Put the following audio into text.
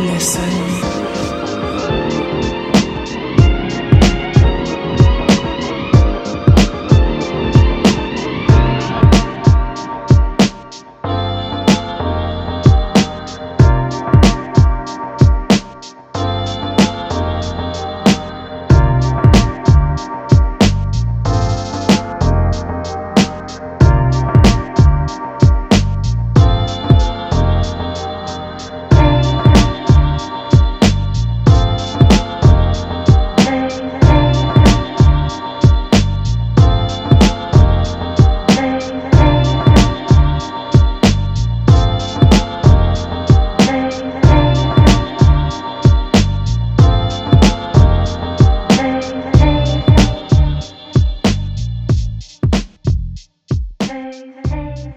laisse. Hey, hey.